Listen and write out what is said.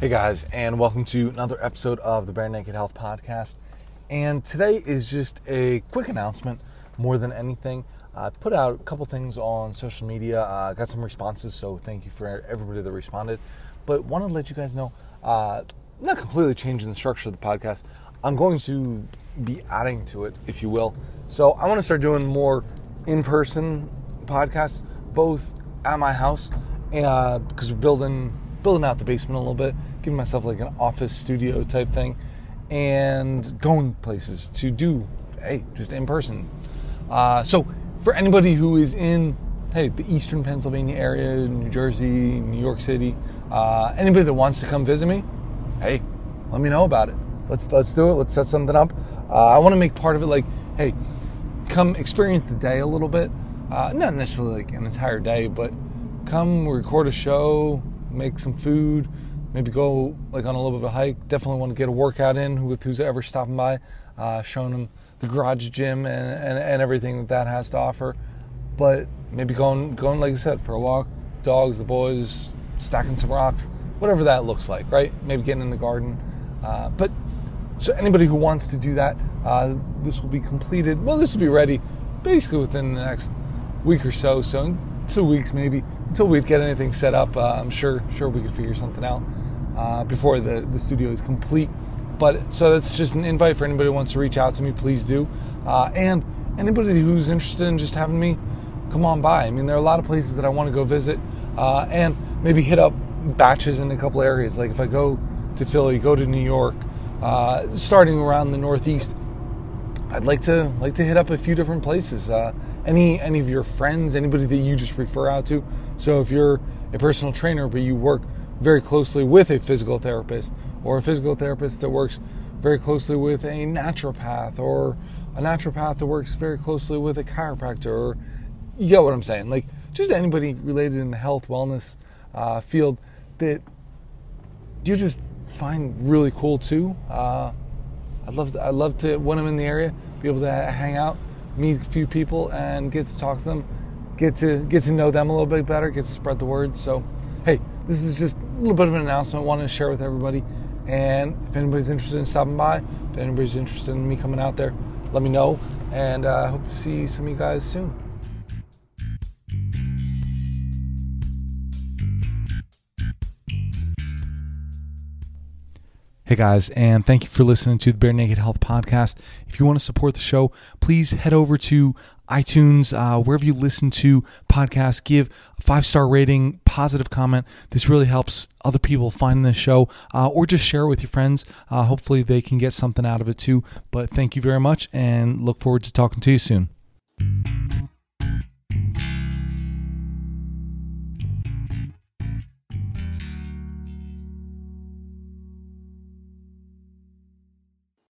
Hey guys, and welcome to another episode of the Bare Naked Health Podcast. And today is just a quick announcement more than anything. I put out a couple things on social media, uh, got some responses, so thank you for everybody that responded. But wanted to let you guys know, uh, not completely changing the structure of the podcast. I'm going to be adding to it, if you will. So I want to start doing more in-person podcasts, both at my house, because uh, we're building building out the basement a little bit, giving myself like an office studio type thing, and going places to do, hey, just in person. Uh, so for anybody who is in, hey, the eastern Pennsylvania area, New Jersey, New York City, uh, anybody that wants to come visit me, hey, let me know about it. Let's let's do it. Let's set something up. Uh, I want to make part of it like, hey, come experience the day a little bit. Uh, not necessarily like an entire day, but come record a show, make some food, maybe go like on a little bit of a hike. Definitely want to get a workout in with who's ever stopping by, uh, showing them the garage gym and, and, and everything that that has to offer. But maybe going going like I said for a walk, dogs, the boys, stacking some rocks, whatever that looks like, right? Maybe getting in the garden. Uh, but so anybody who wants to do that, uh, this will be completed. Well, this will be ready basically within the next week or so. So two weeks maybe until we get anything set up. Uh, I'm sure sure we could figure something out uh, before the the studio is complete. But so that's just an invite for anybody who wants to reach out to me. Please do, uh, and anybody who's interested in just having me come on by. I mean, there are a lot of places that I want to go visit, uh, and maybe hit up batches in a couple areas. Like if I go to Philly, go to New York, uh, starting around the Northeast. I'd like to like to hit up a few different places. Uh, any any of your friends, anybody that you just refer out to. So if you're a personal trainer but you work very closely with a physical therapist or a physical therapist that works very closely with a naturopath or a naturopath that works very closely with a chiropractor or you get what I'm saying. Like just anybody related in the health wellness uh, field that you just find really cool too. Uh, I'd love to, I'd love to when I'm in the area be able to hang out meet a few people and get to talk to them, get to get to know them a little bit better, get to spread the word. So, hey, this is just a little bit of an announcement I wanted to share with everybody. And if anybody's interested in stopping by, if anybody's interested in me coming out there, let me know. And I uh, hope to see some of you guys soon. Hey guys, and thank you for listening to the Bare Naked Health Podcast. If you want to support the show, please head over to iTunes, uh, wherever you listen to podcasts, give a five star rating, positive comment. This really helps other people find this show, uh, or just share it with your friends. Uh, hopefully, they can get something out of it too. But thank you very much, and look forward to talking to you soon.